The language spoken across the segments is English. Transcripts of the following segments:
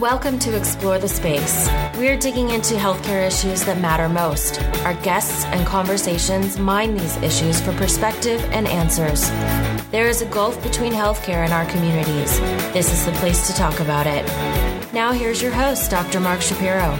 Welcome to Explore the Space. We're digging into healthcare issues that matter most. Our guests and conversations mine these issues for perspective and answers. There is a gulf between healthcare and our communities. This is the place to talk about it. Now, here's your host, Dr. Mark Shapiro.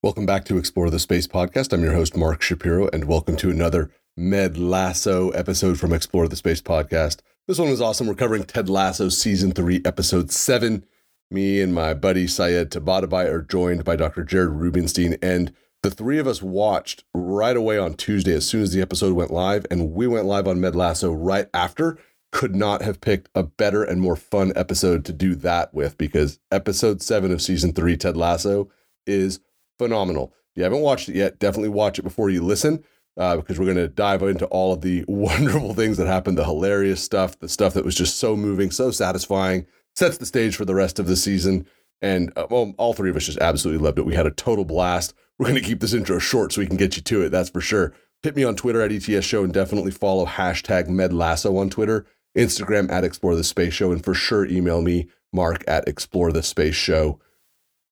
Welcome back to Explore the Space podcast. I'm your host, Mark Shapiro, and welcome to another Med Lasso episode from Explore the Space podcast. This one was awesome. We're covering Ted Lasso season three, episode seven. Me and my buddy Sayed Tabatabai are joined by Dr. Jared Rubenstein, and the three of us watched right away on Tuesday as soon as the episode went live, and we went live on Med Lasso right after. Could not have picked a better and more fun episode to do that with because episode seven of season three, Ted Lasso, is phenomenal. If you haven't watched it yet, definitely watch it before you listen uh, because we're going to dive into all of the wonderful things that happened, the hilarious stuff, the stuff that was just so moving, so satisfying, sets the stage for the rest of the season. And uh, well, all three of us just absolutely loved it. We had a total blast. We're going to keep this intro short so we can get you to it. That's for sure. Hit me on Twitter at ETS Show and definitely follow hashtag MedLasso on Twitter, Instagram at Explore the Space Show, and for sure email me, Mark at Explore the Space Show.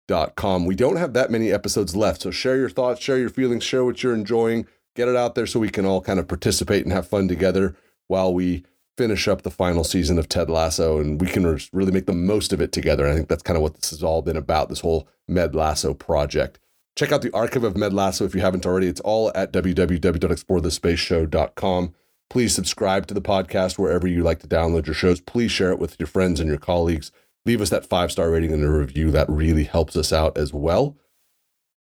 Dot com. We don't have that many episodes left, so share your thoughts, share your feelings, share what you're enjoying get it out there so we can all kind of participate and have fun together while we finish up the final season of Ted Lasso and we can really make the most of it together. And I think that's kind of what this has all been about this whole Med Lasso project. Check out the archive of Med Lasso if you haven't already. It's all at www.explorethespaceshow.com. Please subscribe to the podcast wherever you like to download your shows. Please share it with your friends and your colleagues. Leave us that five star rating and a review. That really helps us out as well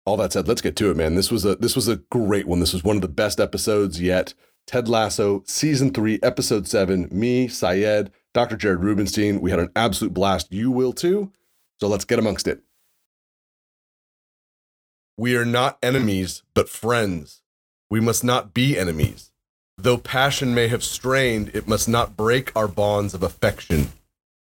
all that said, let's get to it, man. This was a this was a great one. This was one of the best episodes yet. Ted Lasso, season three, episode seven. Me, Sayed, Dr. Jared Rubenstein. We had an absolute blast. You will too. So let's get amongst it. We are not enemies, but friends. We must not be enemies. Though passion may have strained, it must not break our bonds of affection.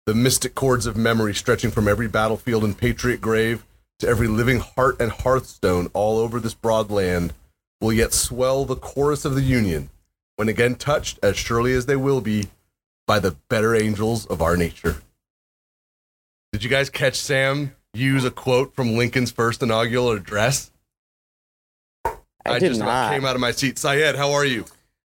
The mystic cords of memory stretching from every battlefield and patriot grave to every living heart and hearthstone all over this broad land will yet swell the chorus of the Union, when again touched, as surely as they will be, by the better angels of our nature. Did you guys catch Sam use a quote from Lincoln's first inaugural address? I, I just not. came out of my seat. Sayed, how are you?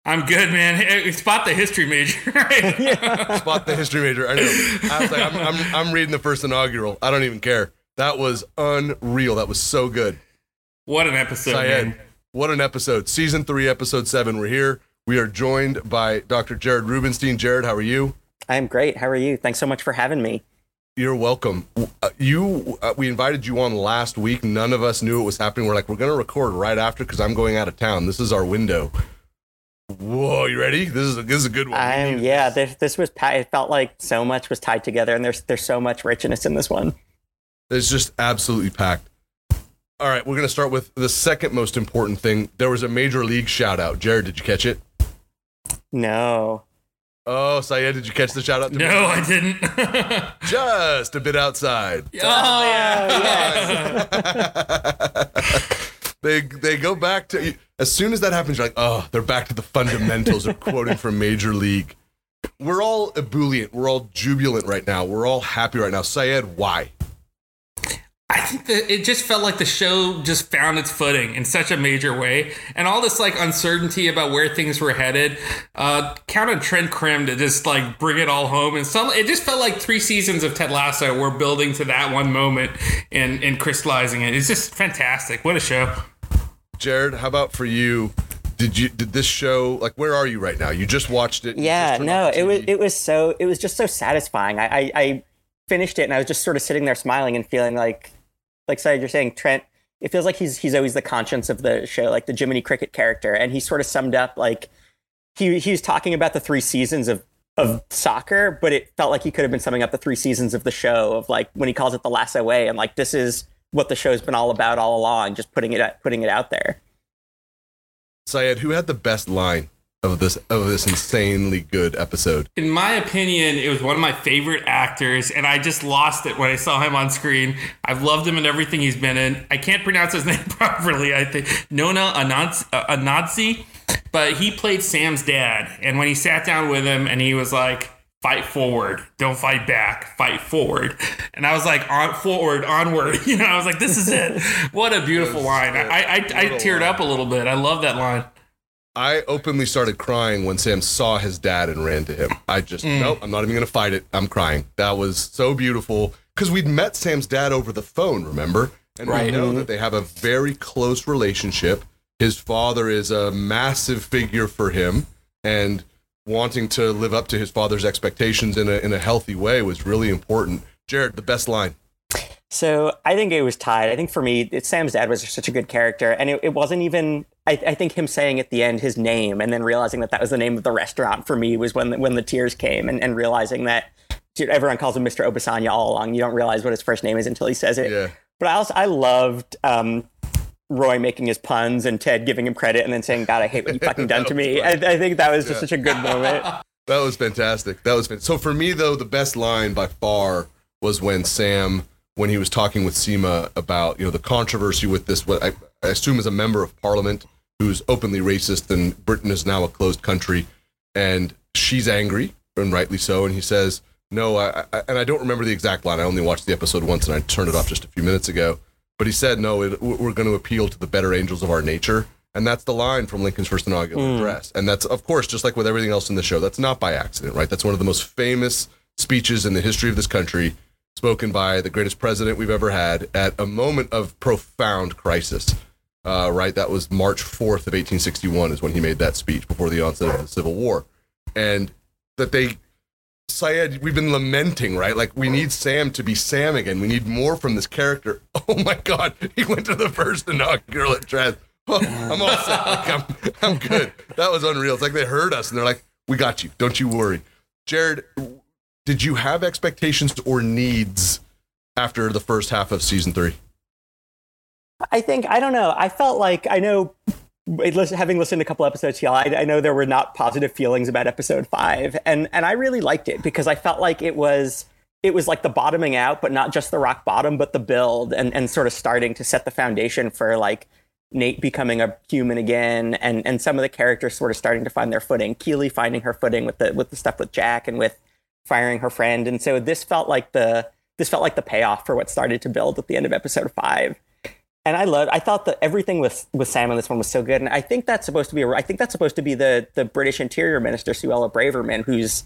I'm good, man. Hey, spot the history major. Spot the history major. I know. I was like, I'm, I'm, I'm reading the first inaugural. I don't even care. That was unreal. That was so good. What an episode, Sayed, man. What an episode. Season three, episode seven. We're here. We are joined by Dr. Jared Rubenstein. Jared, how are you? I'm great. How are you? Thanks so much for having me. You're welcome. Uh, you, uh, we invited you on last week. None of us knew it was happening. We're like, we're going to record right after because I'm going out of town. This is our window. Whoa, you ready? This is a, this is a good one. I'm, yeah, this, this was. It felt like so much was tied together, and there's there's so much richness in this one. It's just absolutely packed. All right, we're going to start with the second most important thing. There was a major league shout out. Jared, did you catch it? No. Oh, Sayed, did you catch the shout out? no, me? I didn't. Just a bit outside. Oh, yeah. they they go back to as soon as that happens, you're like, oh, they're back to the fundamentals of quoting from Major League. We're all ebullient. We're all jubilant right now. We're all happy right now. Sayed, why? I think that it just felt like the show just found its footing in such a major way, and all this like uncertainty about where things were headed. Uh, count on Trent Crimm to just like bring it all home, and some it just felt like three seasons of Ted Lasso were building to that one moment and and crystallizing it. It's just fantastic. What a show, Jared. How about for you? Did you did this show like where are you right now? You just watched it. Yeah, no, it was it was so it was just so satisfying. I, I I finished it and I was just sort of sitting there smiling and feeling like like Sayed, you're saying Trent. It feels like he's he's always the conscience of the show, like the Jiminy Cricket character, and he sort of summed up like he he was talking about the three seasons of of soccer, but it felt like he could have been summing up the three seasons of the show of like when he calls it the lasso way, and like this is what the show's been all about all along, just putting it putting it out there. Sayed, who had the best line? Of this of this insanely good episode. In my opinion, it was one of my favorite actors, and I just lost it when I saw him on screen. I've loved him in everything he's been in. I can't pronounce his name properly. I think Nona Anadzi, uh, but he played Sam's dad. And when he sat down with him, and he was like, fight forward, don't fight back, fight forward. And I was like, on forward, onward. You know, I was like, this is it. What a beautiful line. I, I, I, I teared up a little bit. I love that line. I openly started crying when Sam saw his dad and ran to him. I just, mm. nope, I'm not even going to fight it. I'm crying. That was so beautiful because we'd met Sam's dad over the phone, remember? And right. we know that they have a very close relationship. His father is a massive figure for him, and wanting to live up to his father's expectations in a, in a healthy way was really important. Jared, the best line. So I think it was tied. I think for me, it, Sam's dad was such a good character, and it, it wasn't even. I, I, think him saying at the end his name and then realizing that that was the name of the restaurant for me was when the, when the tears came, and, and realizing that everyone calls him Mr. Obisanya all along. You don't realize what his first name is until he says it. Yeah. But I also I loved um, Roy making his puns and Ted giving him credit and then saying, "God, I hate what you fucking done to me." I, I, think that was just yeah. such a good moment. That was fantastic. That was fantastic. so for me though. The best line by far was when Sam when he was talking with SEMA about you know the controversy with this what I, I assume is a member of parliament who's openly racist and Britain is now a closed country. And she's angry and rightly so. And he says no I, I, and I don't remember the exact line. I only watched the episode once and I turned it off just a few minutes ago. But he said no it, we're going to appeal to the better angels of our nature. And that's the line from Lincoln's first inaugural mm. address. And that's of course just like with everything else in the show that's not by accident right? That's one of the most famous speeches in the history of this country spoken by the greatest president we've ever had at a moment of profound crisis. Uh, right, that was March 4th of 1861 is when he made that speech before the onset of the Civil War, and that they Sayed, we've been lamenting, right? Like we need Sam to be Sam again. We need more from this character. Oh my God, he went to the first inaugural address. Oh, I'm all set. Like, I'm, I'm good. That was unreal. It's like they heard us and they're like, "We got you. Don't you worry." Jared, did you have expectations or needs after the first half of season three? I think I don't know. I felt like I know, having listened to a couple episodes, y'all, I, I know there were not positive feelings about episode five, and and I really liked it because I felt like it was it was like the bottoming out, but not just the rock bottom, but the build and and sort of starting to set the foundation for like Nate becoming a human again, and and some of the characters sort of starting to find their footing. Keeley finding her footing with the with the stuff with Jack and with firing her friend. And so this felt like the this felt like the payoff for what started to build at the end of episode five. And I loved. I thought that everything with with Sam in this one was so good. And I think that's supposed to be. I think that's supposed to be the the British Interior Minister Suella Braverman, who's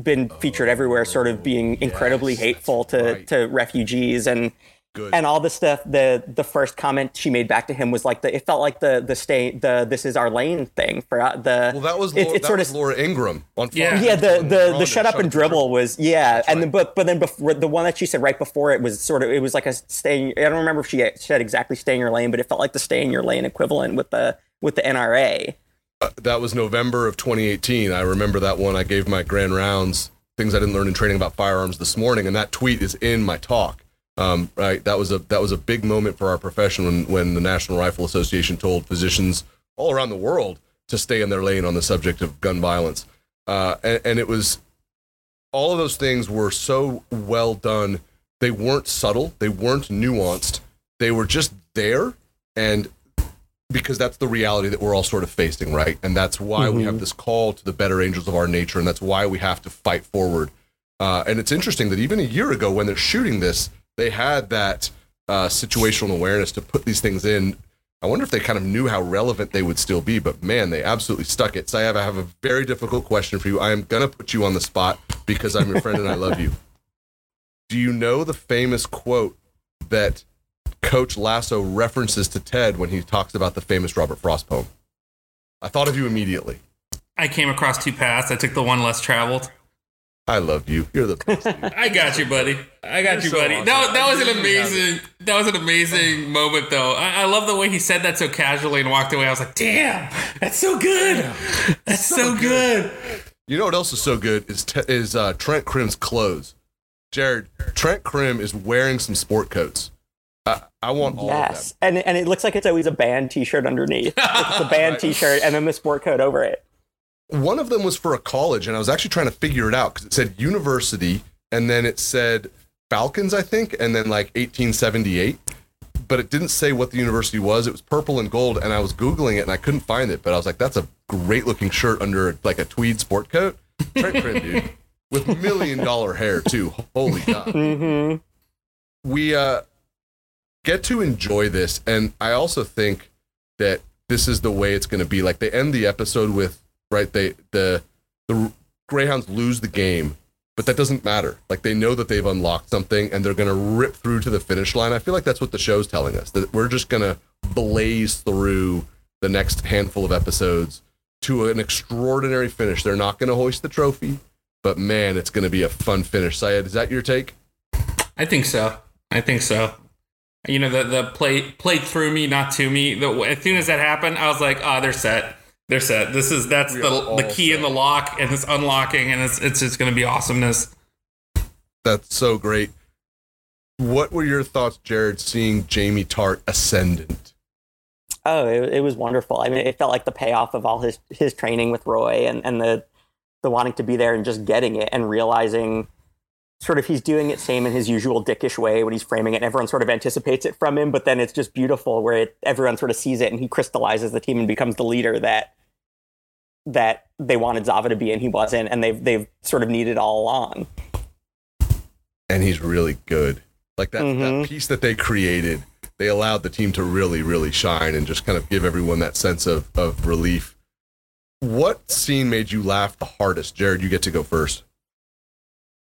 been featured everywhere, sort of being incredibly yes, hateful to right. to refugees and Good. And all the stuff, the the first comment she made back to him was like the it felt like the the stay the this is our lane thing for uh, the well that was Laura, it, it that sort was of Laura Ingraham on yeah yeah the the, the shut up and dribble was yeah That's and right. then but but then before the one that she said right before it was sort of it was like a staying I don't remember if she said exactly stay in your lane but it felt like the stay in your lane equivalent with the with the NRA. Uh, that was November of 2018. I remember that one. I gave my grand rounds things I didn't learn in training about firearms this morning, and that tweet is in my talk um, right, that was a that was a big moment for our profession when when the National Rifle Association told physicians all around the world to stay in their lane on the subject of gun violence, uh, and, and it was all of those things were so well done. They weren't subtle, they weren't nuanced, they were just there, and because that's the reality that we're all sort of facing, right? And that's why mm-hmm. we have mm-hmm. this call to the better angels of our nature, and that's why we have to fight forward. Uh, and it's interesting that even a year ago, when they're shooting this, they had that uh, situational awareness to put these things in. I wonder if they kind of knew how relevant they would still be, but man, they absolutely stuck it. So I have, a very difficult question for you. I am to put you on the spot because I'm your friend and I love you. Do you know the famous quote that Coach Lasso references to Ted when he talks about the famous Robert Frost poem? I thought of you immediately. I came across two paths. I took the one less traveled. I love you. You're the best. I got you, buddy. I got You're you, so buddy. Awesome. That, that was an amazing. That was an amazing moment, though. I, I, love the way he said that so casually and walked away. I was like, "Damn, that's so good. That's so, so good. good. You know what else is so good is is uh, Trent Crimm's clothes. Jared, Trent Crimm is wearing some sport coats. I, I want all yes. and and it looks like it's always a band T-shirt underneath. it's a band right. T-shirt and then the sport coat over it one of them was for a college, and I was actually trying to figure it out because it said university, and then it said Falcons, I think, and then like 1878. But it didn't say what the university was. It was purple and gold, and I was googling it and I couldn't find it. But I was like, "That's a great looking shirt under like a tweed sport coat." Trent Crimm, dude. with million dollar hair too. Holy god. hmm we uh get to enjoy this and i also think that this is the way it's going to be like they end the episode with right they the the greyhounds lose the game but that doesn't matter like they know that they've unlocked something and they're going to rip through to the finish line i feel like that's what the show's telling us that we're just going to blaze through the next handful of episodes to an extraordinary finish they're not going to hoist the trophy but man it's going to be a fun finish sayed is that your take I think so. I think so. You know, the the play played through me, not to me. The, as soon as that happened, I was like, oh, they're set. They're set. This is that's We the the key in the lock, and it's unlocking, and it's it's just going to be awesomeness. That's so great. What were your thoughts, Jared, seeing Jamie Tartt ascendant? Oh, it, it was wonderful. I mean, it felt like the payoff of all his his training with Roy and and the the wanting to be there and just getting it and realizing sort of he's doing it same in his usual dickish way when he's framing it and everyone sort of anticipates it from him but then it's just beautiful where it, everyone sort of sees it and he crystallizes the team and becomes the leader that that they wanted Zava to be and he wasn't and they've they've sort of needed all along. And he's really good. Like that, Mhm. that piece that they created, they allowed the team to really, really shine and just kind of give everyone that sense of, of relief. What scene made you laugh the hardest? Jared, you get to go first.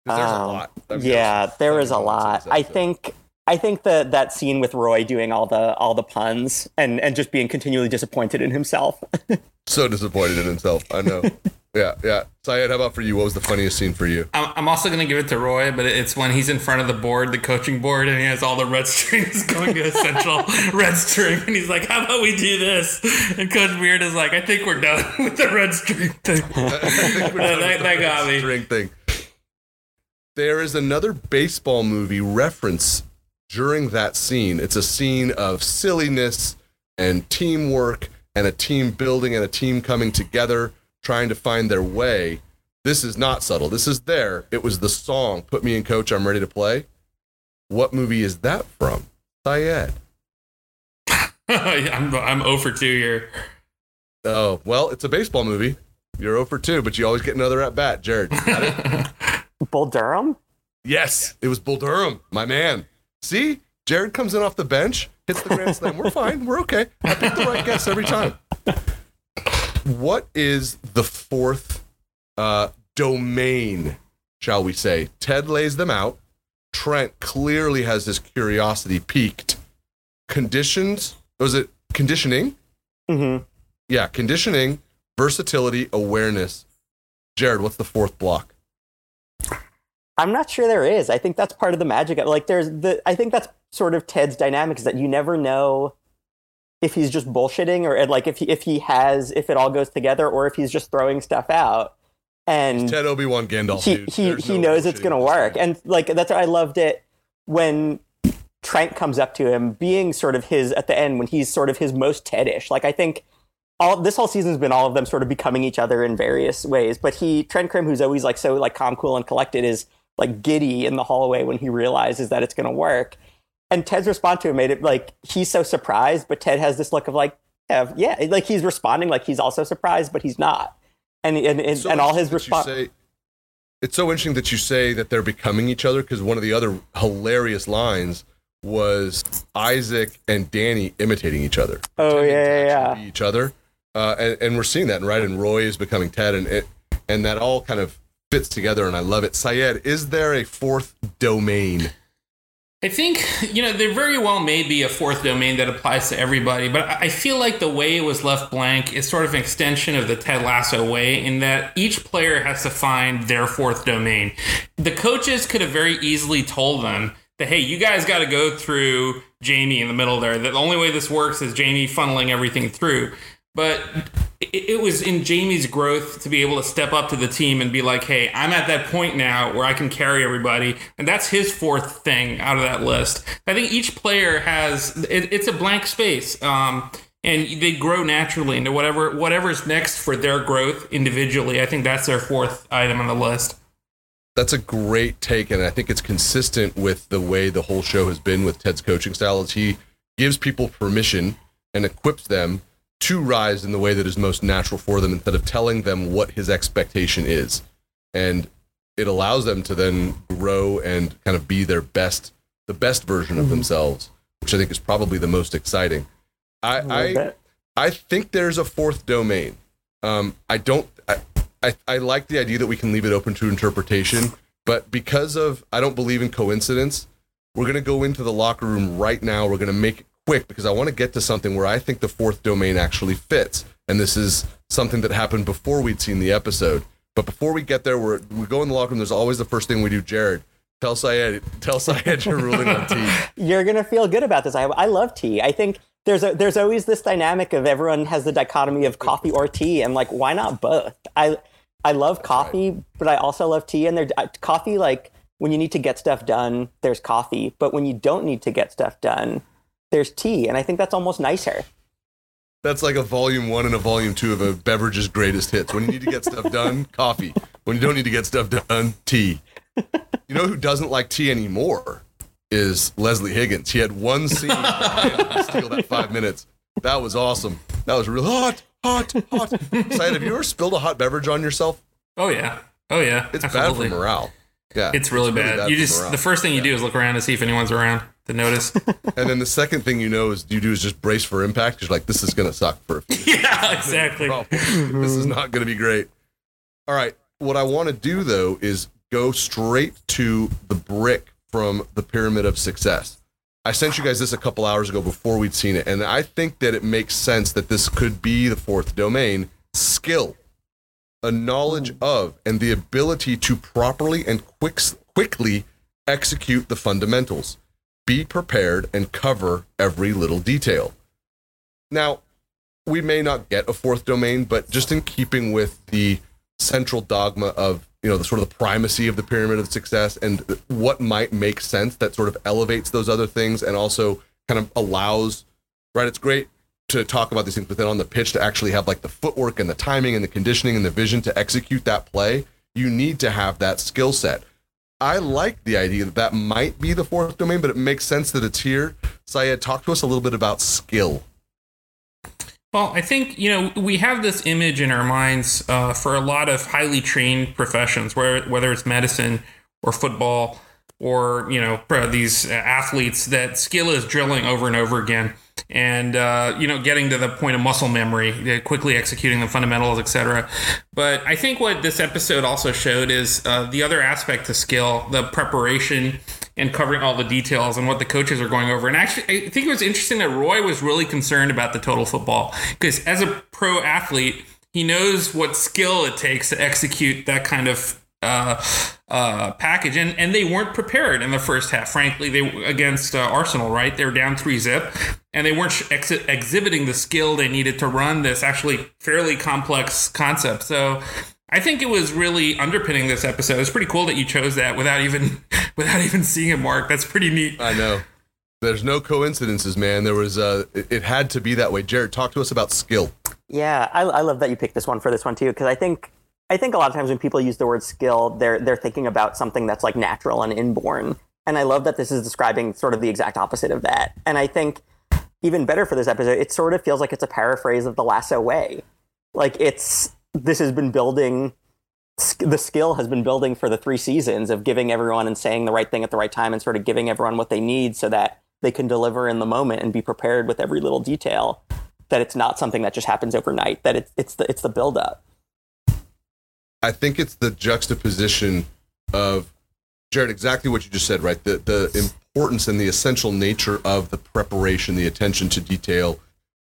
'Cause There's a Um, lot. I mean, yeah, there's there funny is a lot. I think I think that that scene with Roy doing all the all the puns and and just being continually disappointed in himself. so disappointed in himself. I know. yeah, yeah. Sayed, how about for you? What was the funniest scene for you? I'm, I'm also going to give it to Roy, but it's when he's in front of the board, the coaching board, and he has all the red strings going to essential red string, and he's like, "How about we do this?" And Coach Beard is like, "I think we're done with the red string thing." that, that- that got me. String thing. There is another baseball movie reference during that scene. It's a scene of silliness and teamwork and a team building and a team coming together, trying to find their way. This is not subtle. This is there. It was the song, Put Me in Coach, I'm Ready to Play. What movie is that from? Sayed. I'm I'm 0 for 2 here. Oh, well, it's a baseball movie. You're 0 for 2, but you always get another at bat. Jared, got it? Bull Durham? Yes, it was Bull Durham, my man. See, Jared comes in off the bench, hits the grand slam. We're fine. We're okay. I pick the right guess every time. What is the fourth uh, domain, shall we say? Ted lays them out. Trent clearly has his curiosity piqued. Conditions, was it conditioning? Mm-hmm. Yeah, conditioning, versatility, awareness. Jared, what's the fourth block? I'm not sure there is. I think that's part of the magic. of- Like there's the I think that's sort of Ted's dynamic is that you never know if he's just bullshitting or like if he if he has if it all goes together or if he's just throwing stuff out. And Ted Obi Wan Gandalf. he dude. he, There's he no knows it's going to work and like that's why i loved it when trent comes up to him being sort of his at the end when he's sort of his most ted-ish like i think all this whole season's been all of them sort of becoming each other in various ways but he trent crimm who's always like so like calm cool and collected is like giddy in the hallway when he realizes that it's going to work and ted's response to him made it like he's so surprised but ted has this look of like yeah, yeah like he's responding like he's also surprised but he's not and and, and, So and all his response It's so interesting that you say that they're becoming each other because one of the other hilarious lines was Isaac and Danny imitating each other. Oh, yeah, yeah, yeah. Each other, uh, and, and we're seeing that, right? And Roy is becoming Ted, and it, and that all kind of fits together, and I love it. Sayed, is there a fourth domain? I think, you know, there very well may be a fourth domain that applies to everybody, but I feel like the way it was left blank is sort of an extension of the Ted Lasso way in that each player has to find their fourth domain. The coaches could have very easily told them that, hey, you guys got to go through Jamie in the middle there. That the only way this works is Jamie funneling everything through. But it, was in Jamie's growth to be able to step up to the team and be like, hey, I'm at that point now where I can carry everybody. And that's his fourth thing out of that list. I think each player has, it, it's a blank space. Um, and they grow naturally into whatever whatever's next for their growth individually. I think that's their fourth item on the list. That's a great take, and I think it's consistent with the way the whole show has been with Ted's coaching style. Is he gives people permission and equips them to rise in the way that is most natural for them, instead of telling them what his expectation is. And it allows them to then grow and kind of be their best, the best version of themselves, which I think is probably the most exciting. I I. I think there's a fourth domain. Um, I don't. I, I I like the idea that we can leave it open to interpretation, but because of I don't believe in coincidence, we're gonna go into the locker room right now. We're gonna make it quick because I want to get to something where I think the fourth domain actually fits, and this is something that happened before we'd seen the episode. But before we get there, we're, we go in the locker room. There's always the first thing we do. Jared, tell Sayed, tell Sayed your ruling on tea. You're gonna feel good about this. I, I love tea. I think there's a, there's always this dynamic of everyone has the dichotomy of coffee or tea, and like why not both? I I love coffee, but I also love tea. And there uh, coffee like when you need to get stuff done, there's coffee, but when you don't need to get stuff done, there's tea, and I think that's almost nicer. That's like a volume one and a volume two of a beverage's greatest hits. When you need to get stuff done, coffee. When you don't need to get stuff done, tea. You know who doesn't like tea anymore is Leslie Higgins. He had one scene to steal that five minutes. That was awesome. That was real hot, hot, hot. Sayed, have you ever spilled a hot beverage on yourself? Oh yeah. Oh yeah. It's Absolutely. bad for morale. Yeah, It's really bad. you just morale. the first thing you do is look around to see if anyone's around to notice. and then the second thing you know is you do is just brace for impact. You're like, this is gonna suck for a few yeah, exactly. this is not going to be great. All right. What I want to do, though, is go straight to the brick from the Pyramid of Success. I sent you guys this a couple hours ago before we'd seen it, and I think that it makes sense that this could be the fourth domain skill, a knowledge of, and the ability to properly and quick, quickly execute the fundamentals. Be prepared and cover every little detail. Now, we may not get a fourth domain, but just in keeping with the central dogma of you know the sort of the primacy of the pyramid of success and what might make sense that sort of elevates those other things and also kind of allows right it's great to talk about these things but then on the pitch to actually have like the footwork and the timing and the conditioning and the vision to execute that play you need to have that skill set i like the idea that that might be the fourth domain but it makes sense that it's here. Sayed talk to us a little bit about skill. Well, I think you know we have this image in our minds uh, for a lot of highly trained professions, where whether it's medicine or football or you know uh, these athletes, that skill is drilling over and over again, and uh, you know getting to the point of muscle memory, uh, quickly executing the fundamentals, etc. But I think what this episode also showed is uh, the other aspect to skill, the preparation and covering all the details and what the coaches are going over. And actually, I think it was interesting that Roy was really concerned about the total football because as a pro athlete, he knows what skill it takes to execute that kind of uh, uh, package, and and they weren't prepared in the first half. Frankly, they against uh, Arsenal, right? They were down three zip, and they weren't ex- exhibiting the skill they needed to run this actually fairly complex concept. So. I think it was really underpinning this episode. It's pretty cool that you chose that without even without even seeing it, Mark. That's pretty neat. I know. There's no coincidences, man. There was uh it, it had to be that way. Jared, talk to us about skill. Yeah, I, I love that you picked this one for this one too, because I think I think a lot of times when people use the word skill, they're they're thinking about something that's like natural and inborn. And I love that this is describing sort of the exact opposite of that. And I think even better for this episode, it sort of feels like it's a paraphrase of the lasso way. Like it's this has been building the skill has been building for the three seasons of giving everyone and saying the right thing at the right time and sort of giving everyone what they need so that they can deliver in the moment and be prepared with every little detail that it's not something that just happens overnight that it's it's the it's the build up I think it's the juxtaposition of Jared, exactly what you just said, right? The the importance and the essential nature of the preparation, the attention to detail,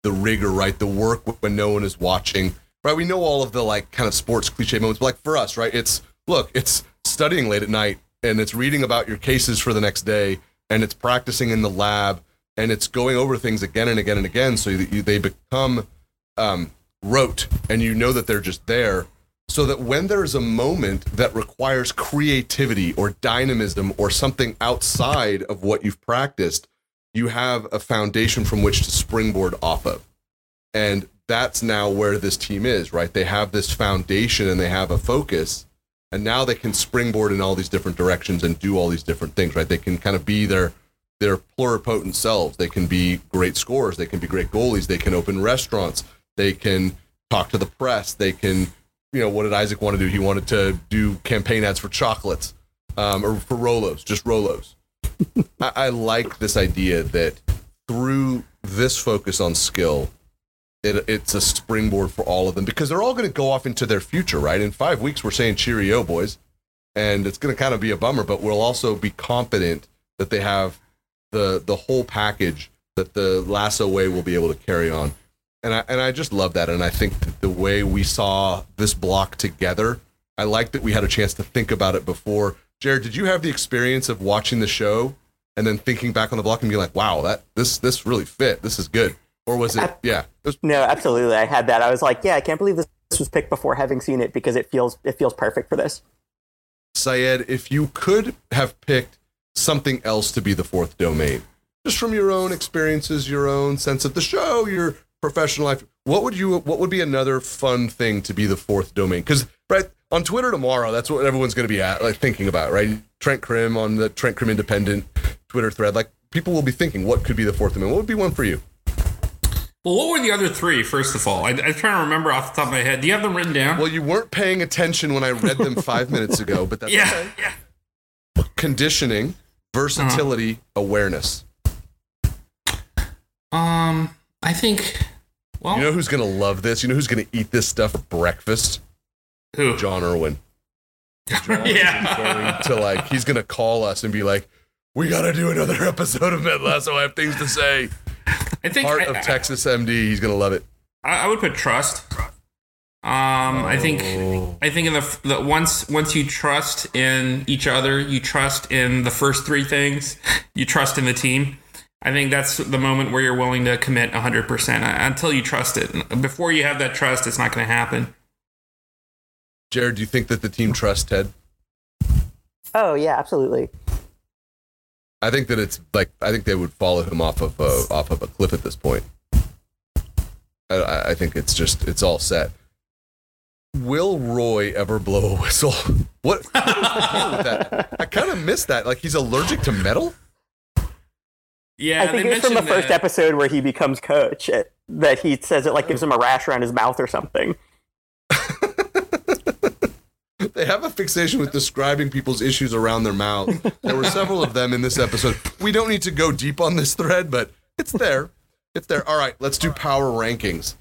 the rigor, right? The work when no one is watching, right? We know all of the like kind of sports cliche moments, but like for us, right? It's look, it's studying late at night and it's reading about your cases for the next day and it's practicing in the lab and it's going over things again and again and again so that you, they become um, rote and you know that they're just there so that when there's a moment that requires creativity or dynamism or something outside of what you've practiced, you have a foundation from which to springboard off of. And that's now where this team is, right? They have this foundation and they have a focus, and now they can springboard in all these different directions and do all these different things, right? They can kind of be their their pluripotent selves. They can be great scorers, they can be great goalies, they can open restaurants, they can talk to the press, they can you know, what did Isaac want to do? He wanted to do campaign ads for chocolates um, or for Rolos, just Rolos. I, I like this idea that through this focus on skill, it, it's a springboard for all of them because they're all going to go off into their future, right? In five weeks, we're saying cheerio, boys. And it's going to kind of be a bummer, but we'll also be confident that they have the the whole package that the lasso way will be able to carry on. And I and I just love that. And I think that the way we saw this block together, I like that we had a chance to think about it before. Jared, did you have the experience of watching the show and then thinking back on the block and being like, "Wow, that this this really fit. This is good." Or was it? Yeah. It was, No, absolutely. I had that. I was like, yeah, I can't believe this, this was picked before having seen it because it feels it feels perfect for this. Sayed, if you could have picked something else to be the fourth domain, just from your own experiences, your own sense of the show, your professional life, what would you what would be another fun thing to be the fourth domain? Because right on Twitter tomorrow, that's what everyone's going to be at, like thinking about, right? Trent Crimm on the Trent Crimm Independent Twitter thread, like people will be thinking, what could be the fourth domain? What would be one for you? Well, what were the other three? First of all, I, I'm trying to remember off the top of my head. Do you have them written down? Well, you weren't paying attention when I read them five minutes ago, but that's yeah, okay. yeah. Conditioning, versatility, awareness. Um, I think. Well, You know who's gonna love this? You know who's gonna eat this stuff for breakfast? who? John Irwin. yeah. to like he's gonna call us and be like, "We gotta do another episode of Med Lasso. I have things to say." I think Part I, of I- Texas MD. He's gonna love it. I, I would put trust. Um, I think Oh. I think in the, the once once you trust in each other, you trust in the first three things, you trust in the team. I think that's the moment where you're willing to commit 100% uh, until you trust it. Before you have that trust, it's not going to happen. Jared, do you think that the team trusts Ted? Oh yeah, absolutely. I think that it's like I think they would follow him off of a, off of a cliff at this point. I- I, I think it's just it's all set. Will Roy ever blow a whistle? What, what is the deal with that? I kind of missed that. Like he's allergic to metal. Yeah, I think they it was from the mentioned first episode where he becomes coach uh, that he says it like gives him a rash around his mouth or something. They have a fixation with describing people's issues around their mouth. There were several of them in this episode. We don't need to go deep on this thread, but it's there. It's there. All right, let's do power rankings.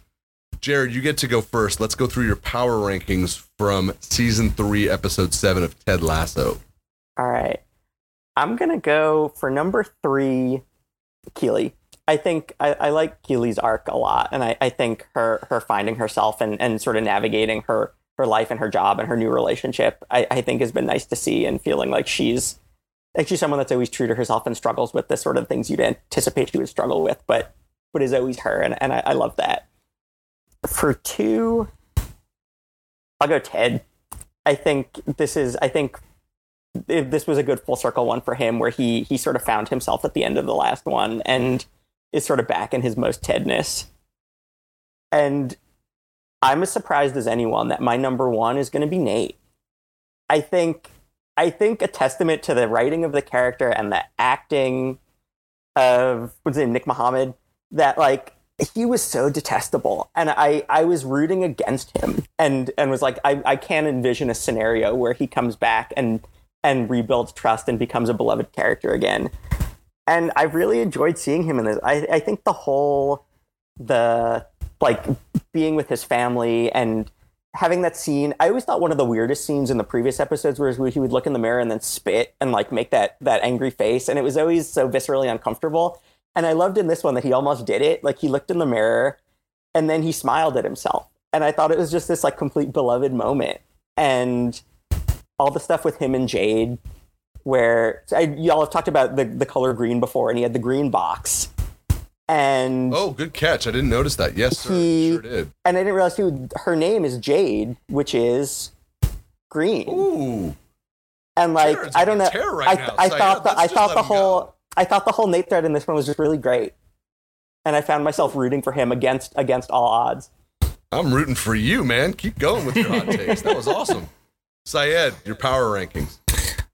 Jared, you get to go first. Let's go through your power rankings from season three, episode seven of Ted Lasso. All right. I'm going to go for number three, Keeley. I think I, I like Keeley's arc a lot. And I, I think her, her finding herself and, and sort of navigating her, her life and her job and her new relationship, I, I think has been nice to see and feeling like she's like she's someone that's always true to herself and struggles with the sort of things you'd anticipate she would struggle with, but but is always her. And, and I, I love that. For two, I'll go Ted. I think this is I think if this was a good full circle one for him where he he sort of found himself at the end of the last one and is sort of back in his most tedness. And i'm as surprised as anyone that my number one is going to be nate. I think i think a testament to the writing of the character and the acting of what's name nick Mohammed that like he was so detestable and i i was rooting against him and and was like i i can't envision a scenario where he comes back and and rebuilds trust and becomes a beloved character again and i really enjoyed seeing him in this i i think the whole the like being with his family and having that scene i always thought one of the weirdest scenes in the previous episodes was where he would look in the mirror and then spit and like make that that angry face and it was always so viscerally uncomfortable and I loved in this one that he almost did it. Like he looked in the mirror and then he smiled at himself. And I thought it was just this like complete beloved moment. And all the stuff with him and Jade, where I, y'all have talked about the, the color green before, and he had the green box. And Oh, good catch. I didn't notice that. Yes, sir. He- Sure did. and I didn't realize too, her name is Jade, which is green. Ooh. and like Jared's I don't know. right I. I thought the I thought the him go. whole I thought the whole Nate thread in this one was just really great, and I found myself rooting for him against against all odds. I'm rooting for you, man. Keep going with your hot takes. That was awesome. Sayed, your power rankings.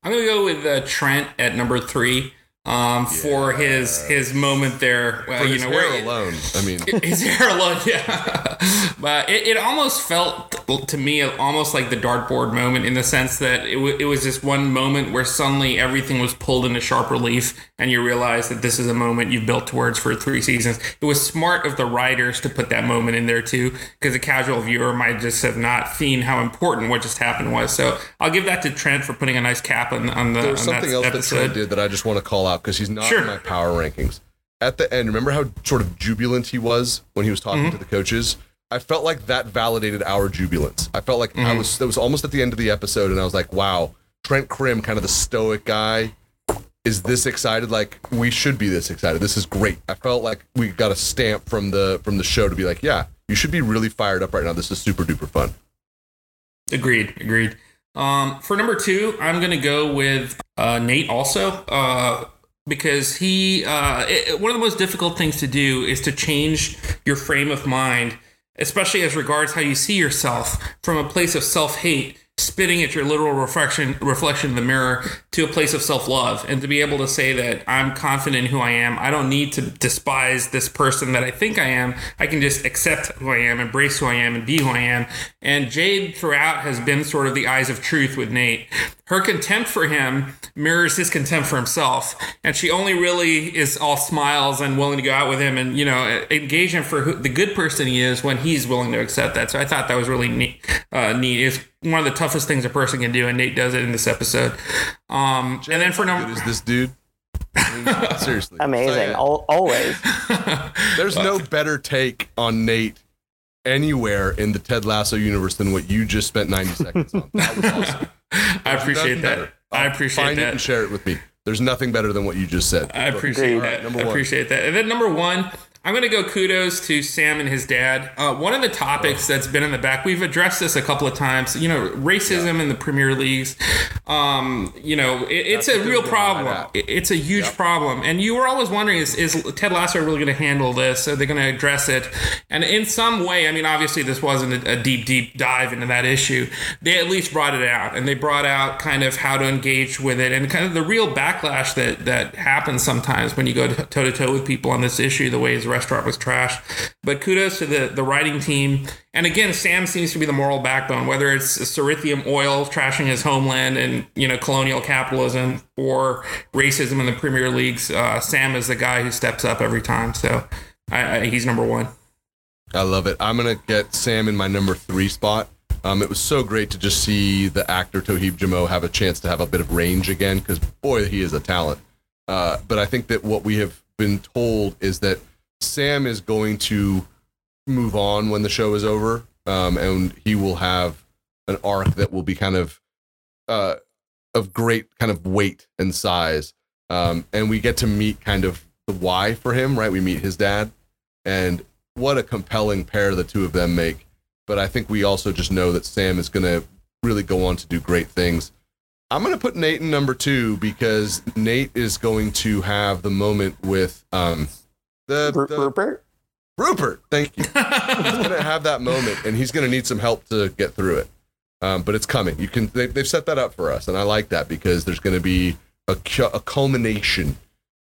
I'm gonna go with uh, Trent at number three. Um, for his his moment there. For you his know, hair where alone. I mean, his hair alone, yeah. but it, it almost felt to me almost like the dartboard moment in the sense that it, w- it was just one moment where suddenly everything was pulled into sharp relief and you realize that this is a moment you've built towards for three seasons. It was smart of the writers to put that moment in there too, because a casual viewer might just have not seen how important what just happened was. So I'll give that to Trent for putting a nice cap on, on the There's on something else episode. that Trent did that I just want to call out because he's not Sure. in my power rankings. At the end, remember how sort of jubilant he was when he was talking Mm-hmm. to the coaches? I felt like that validated our jubilance. I felt like Mm-hmm. I was that was almost at the end of the episode, and I was like, wow, Trent Crimm, kind of the stoic guy, is this excited? Like we should be this excited. This is great. I felt like we got a stamp from the from the show to be like, yeah, you should be really fired up right now. This is super duper fun. Agreed. Agreed. Um, for number two, I'm gonna go with uh, Nate also uh, because he uh, it, one of the most difficult things to do is to change your frame of mind, especially as regards how you see yourself from a place of self hate. Spitting at your literal reflection reflection in the mirror to a place of self love, and to be able to say that I'm confident in who I am. I don't need to despise this person that I think I am. I can just accept who I am, embrace who I am, and be who I am. And Jade throughout has been sort of the eyes of truth with Nate. Her contempt for him mirrors his contempt for himself, and she only really is all smiles and willing to go out with him and you know engage him for who, the good person he is when he's willing to accept that. So I thought that was really neat. Uh, neat. It's one of the toughest things a person can do, and Nate does it in this episode. Um, and then for number, good is this dude? I mean, seriously, Amazing. Say it. Al- always. There's no better take on Nate anywhere in the Ted Lasso universe than what you just spent 90 seconds on. That was awesome. I appreciate that. better. I I'll appreciate find it that. and share it with me. There's nothing better than what you just said. I appreciate Agreed. that. Number I one. appreciate that. And then number one, I'm going to go kudos to Sam and his dad. Uh, one of the topics that's been in the back, we've addressed this a couple of times. You know, racism in the Premier Leagues. Um, you know, it, it's a real they're doing right problem. It- it's a huge problem. And you were always wondering, is, is Ted Lasso really going to handle this? Are they going to address it? And in some way, I mean, obviously, this wasn't a, a deep, deep dive into that issue. They at least brought it out, and they brought out kind of how to engage with it, and kind of the real backlash that that happens sometimes when you go toe to toe with people on this issue. The way his restaurant was trash. But kudos to the the writing team. And again, Sam seems to be the moral backbone, whether it's Cerithium oil trashing his homeland and you know colonial capitalism or racism in the Premier Leagues. Uh, Sam is the guy who steps up every time. So I, I, he's number one. I love it. I'm gonna get Sam in my number three spot. Um, it was so great to just see the actor Toheeb Jimoh have a chance to have a bit of range again, because boy, he is a talent. Uh, but I think that what we have been told is that Sam is going to move on when the show is over, um, and he will have an arc that will be kind of uh, of great kind of weight and size. Um, and we get to meet kind of the why for him, right? We meet his dad, and what a compelling pair the two of them make. But I think we also just know that Sam is going to really go on to do great things. I'm going to put Nate in number two because Nate is going to have the moment with um, the, Ru- the- Rupert? Rupert. Thank you. he's going to have that moment, and he's going to need some help to get through it. Um, but it's coming. You can. They, they've set that up for us, and I like that because there's going to be a, a culmination,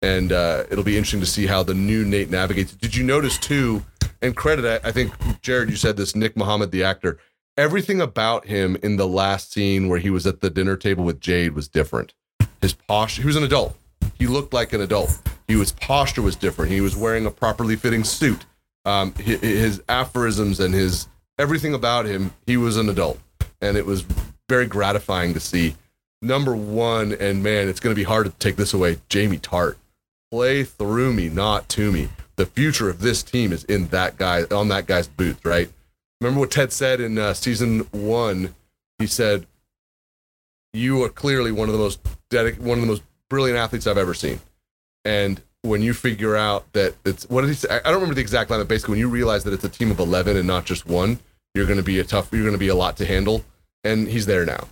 and uh, it'll be interesting to see how the new Nate navigates. Did you notice too? And credit, I, I think Jared, you said this. Nick Mohammed, the actor, everything about him in the last scene where he was at the dinner table with Jade was different. His posture. He was an adult. He looked like an adult. He was posture was different. He was wearing a properly fitting suit. Um, his, his aphorisms and his everything about him, he was an adult, and it was very gratifying to see. Number one, and man, it's going to be hard to take this away. Jamie Tartt, play through me, not to me. The future of this team is in that guy on that guy's boots, right? Remember what Ted said in uh, season one? He said, "You are clearly one of the most dedic- one of the most brilliant athletes I've ever seen." And when you figure out that it's what did he say? I don't remember the exact line, but basically, when you realize that it's a team of eleven and not just one, you're going to be a tough. You're going to be a lot to handle. And he's there now.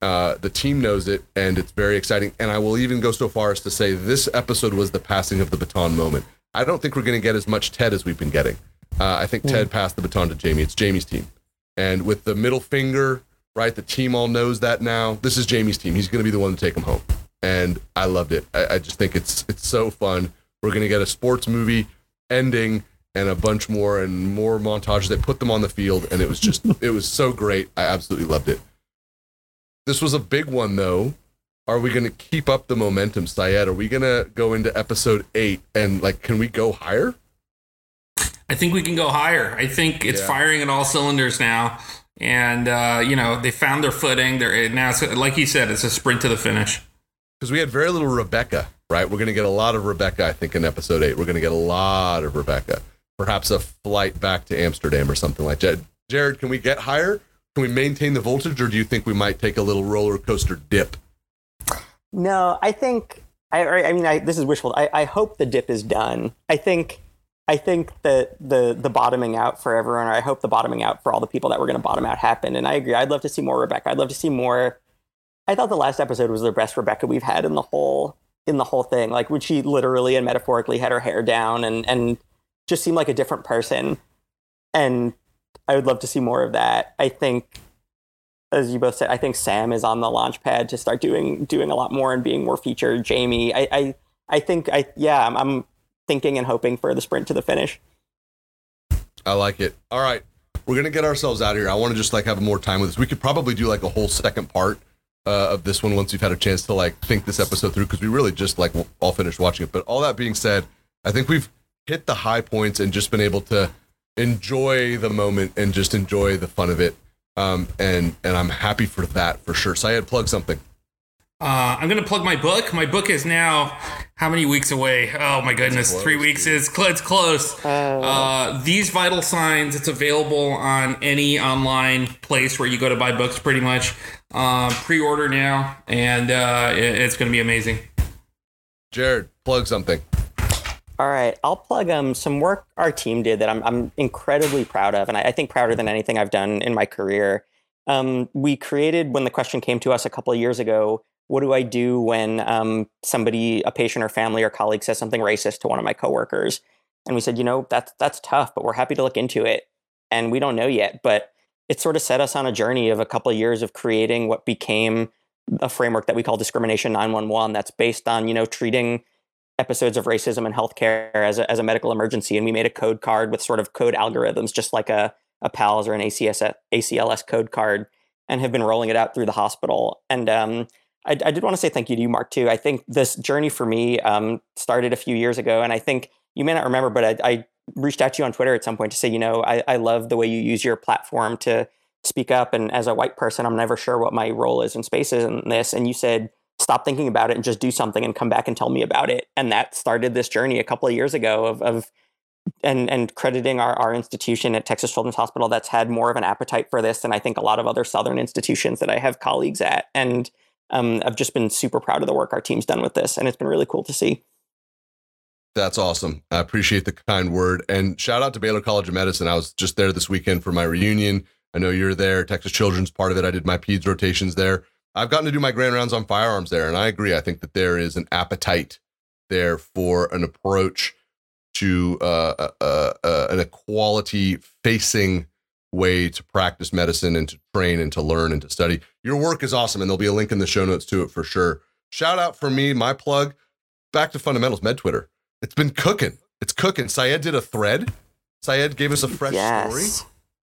Uh, the team knows it, and it's very exciting. And I will even go so far as to say this episode was the passing of the baton moment. I don't think we're going to get as much Ted as we've been getting. Uh, I think Ted passed the baton to Jamie. It's Jamie's team, and with the middle finger, right? The team all knows that now. This is Jamie's team. He's going to be the one to take him home. And I loved it. I, I just think it's it's so fun. We're gonna get a sports movie ending and a bunch more and more montages. They put them on the field, and it was just it was so great. I absolutely loved it. This was a big one though. Are we going to keep up the momentum, Sayed? Are we going to go into episode eight and like, can we go higher? I think we can go higher. I think it's Yeah. firing on all cylinders now, and uh, you know they found their footing. They're now, it's, like you said, it's a sprint to the finish. Because we had very little Rebecca, right? We're going to get a lot of Rebecca, I think, in episode eight. We're going to get a lot of Rebecca. Perhaps a flight back to Amsterdam or something like that. Jared, can we get higher? Can we maintain the voltage, or do you think we might take a little roller coaster dip? No, I think I. I mean, I, this is wishful. I, I hope the dip is done. I think. I think that the the bottoming out for everyone, or I hope the bottoming out for all the people that were going to bottom out happened. And I agree. I'd love to see more Rebecca. I'd love to see more. I thought the last episode was the best Rebecca we've had in the whole in the whole thing. Like when she literally and metaphorically had her hair down and and just seemed like a different person. And I would love to see more of that. I think as you both said, I think Sam is on the launch pad to start doing doing a lot more and being more featured. Jamie, I I, I think I yeah, I'm, I'm thinking and hoping for the sprint to the finish. I like it. All right, we're gonna get ourselves out of here. I want to just like have more time with this. We could probably do like a whole second part uh, of this one once we've had a chance to like think this episode through because we really just like all finished watching it. But all that being said, I think we've hit the high points and just been able to enjoy the moment and just enjoy the fun of it. Um, and and I'm happy for that for sure. Sayed, plug something. Uh, I'm gonna plug my book. My book is now how many weeks away? Oh my goodness, close, three weeks dude. is cl- it's close. Uh, these vital signs. It's available on any online place where you go to buy books. Pretty much, uh, pre-order now, and uh, it- it's gonna be amazing. Jared, plug something. All right, I'll plug um some work our team did that I'm I'm incredibly proud of, and I, I think prouder than anything I've done in my career. Um, we created when the question came to us a couple of years ago. What do I do when um, somebody, a patient or family or colleague, says something racist to one of my coworkers? And we said, you know, that's that's tough, but we're happy to look into it. And we don't know yet, but it sort of set us on a journey of a couple of years of creating what became a framework that we call discrimination 911 that's based on you know treating episodes of racism in healthcare as a, as a medical emergency. And we made a code card with sort of code algorithms just like a, a pals or an ACS, acls code card and have been rolling it out through the hospital. And um, I, I did want to say thank you to you mark too. I think this journey for me um, started a few years ago and i think you may not remember but I, I reached out to you on twitter at some point to say you know I, I love the way you use your platform to speak up and as a white person i'm never sure what my role is in spaces in this. And you said stop thinking about it and just do something and come back and tell me about it. And that started this journey a couple of years ago of, of and and crediting our, our institution at texas children's hospital that's had more of an appetite for this than i think a lot of other southern institutions that i have colleagues at. And um, i've just been super proud of the work our team's done with this and it's been really cool to see That's awesome. I appreciate the kind word. And shout out to Baylor College of Medicine. I was just there this weekend for my reunion. I know you're there. Texas Children's part of it. I did my PEDS rotations there. I've gotten to do my grand rounds on firearms there. And I agree. I think that there is an appetite there for an approach to uh, uh, uh, an equality facing way to practice medicine and to train and to learn and to study. Your work is awesome. And there'll be a link in the show notes to it for sure. Shout out for me, my plug, back to fundamentals med Twitter. It's been cooking. It's cooking. Sayed did a thread. Sayed gave us a fresh story. yes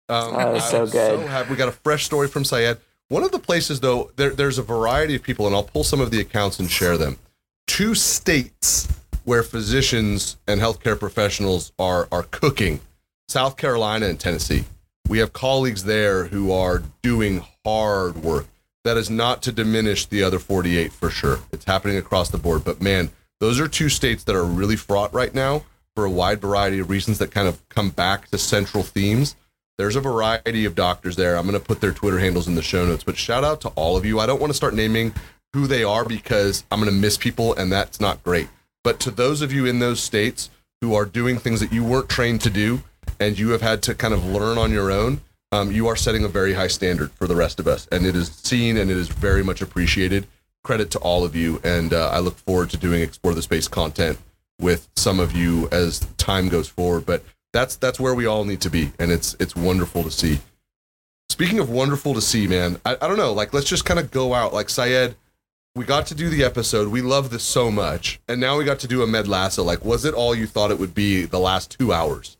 Um, Oh, so good. happy. We got a fresh story from Sayed. One of the places, though, there, there's a variety of people, and I'll pull some of the accounts and share them. Two states where physicians and healthcare professionals are are cooking: South Carolina and Tennessee. We have colleagues there who are doing hard work. That is not to diminish the other 48 for sure. It's happening across the board. But man, those are two states that are really fraught right now for a wide variety of reasons that kind of come back to central themes. There's a variety of doctors there. I'm going to put their Twitter handles in the show notes, but shout out to all of you. I don't want to start naming who they are because I'm going to miss people and that's not great. But to those of you in those states who are doing things that you weren't trained to do and you have had to kind of learn on your own, um, you are setting a very high standard for the rest of us. And it is seen and it is very much appreciated. Credit to all of you. And uh, I look forward to doing Explore the Space content with some of you as time goes forward. But that's that's where we all need to be. And it's it's wonderful to see. Speaking of wonderful to see, man, I, I don't know. Like, let's just kind of go out. Like Sayed, we got to do the episode. We love this so much, and now we got to do a Med Lasso. Like, was it all you thought it would be the last two hours?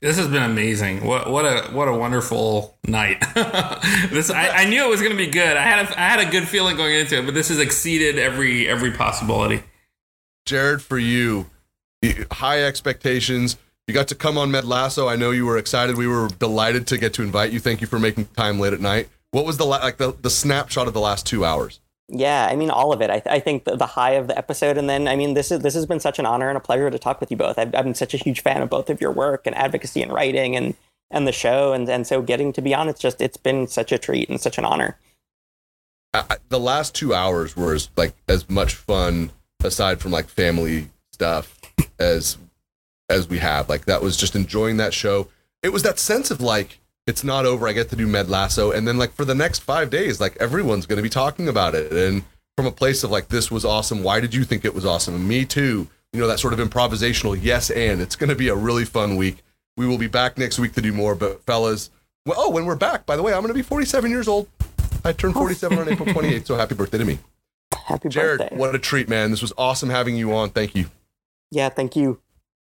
This has been amazing. What what a what a wonderful night. this I, I knew it was going to be good. I had a, I had a good feeling going into it, but this has exceeded every every possibility. Jared, for you, high expectations. You got to come on Med Lasso. I know you were excited. We were delighted to get to invite you. Thank you for making time late at night. What was the la- like the, the snapshot of the last two hours? Yeah, I mean all of it. I, th- I think the, the, high of the episode, and then I mean this is this has been such an honor and a pleasure to talk with you both. I've, I'm such a huge fan of both of your work and advocacy and writing and and the show, and and so getting to be on it's just it's been such a treat and such an honor. I, the last two hours were as, like as much fun aside from like family stuff as as we have. Like that was just enjoying that show. It was that sense of like it's not over. I get to do Med Lasso, and then like for the next five days, like everyone's going to be talking about it, and from a place of like this was awesome. Why did you think it was awesome? And me too. You know that sort of improvisational yes and. It's going to be a really fun week. We will be back next week to do more. But fellas, well, oh, when we're back, by the way, I'm going to be 47 years old. I turned 47 on April 28th, so happy birthday to me. Happy Jared, birthday. what a treat, man. This was awesome having you on. Thank you. Yeah, thank you.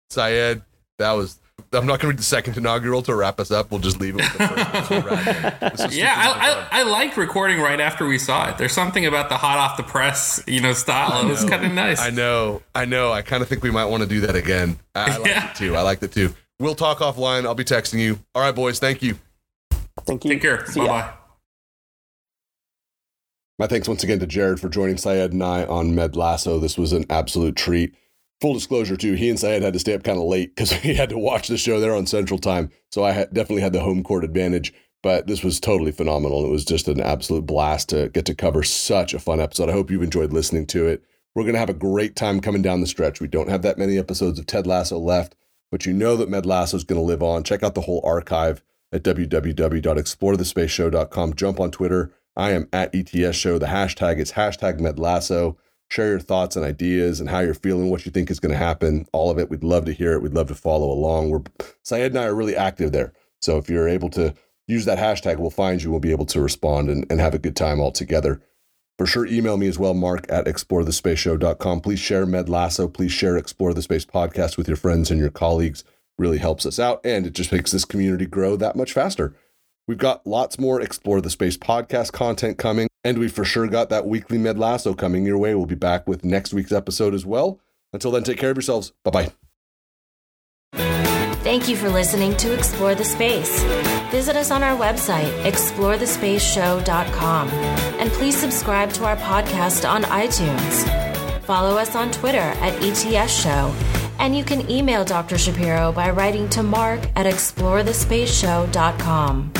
Sayed, that was I'm not going to read the second inaugural to wrap us up. We'll just leave it with the first. yeah, I, I, I liked recording right after we saw it. There's something about the hot off the press, you know, style. It was kind of nice. I know, I know. I kind of think we might want to do that again. I, I like yeah. it too. I like it too. We'll talk offline. I'll be texting you. All right, boys. Thank you. Thank you. Take care. Bye bye. My thanks once again to Jared for joining Sayed and I on Med Lasso. This was an absolute treat full disclosure too, he and Sayed had to stay up kind of late because he had to watch the show there on Central Time. So I had, definitely had the home court advantage. But this was totally phenomenal. It was just an absolute blast to get to cover such a fun episode. I hope you've enjoyed listening to it. We're going to have a great time coming down the stretch. We don't have that many episodes of Ted Lasso left, but you know that Med Lasso is going to live on. Check out the whole archive at www.explorethespaceshow.com. Jump on Twitter. I am at ETS Show. The hashtag is hashtag Med Lasso share your thoughts and ideas and how you're feeling, what you think is going to happen. All of it. We'd love to hear it. We'd love to follow along. We're Sayed and I are really active there. So if you're able to use that hashtag, we'll find you. We'll be able to respond and, and have a good time all together. For sure, email me as well, mark at explorethespaceshow.com. Please share Med Lasso. Please share Explore the Space podcast with your friends and your colleagues. Really helps us out, and it just makes this community grow that much faster. We've got lots more Explore the Space podcast content coming, and we for sure got that weekly Med Lasso coming your way. We'll be back with next week's episode as well. Until then, take care of yourselves. Bye bye. Thank you for listening to Explore the Space. Visit us on our website, explorethespaceshow.com, and please subscribe to our podcast on iTunes. Follow us on Twitter at ETS Show, and you can email Dr. Shapiro by writing to mark at explorethespaceshow.com.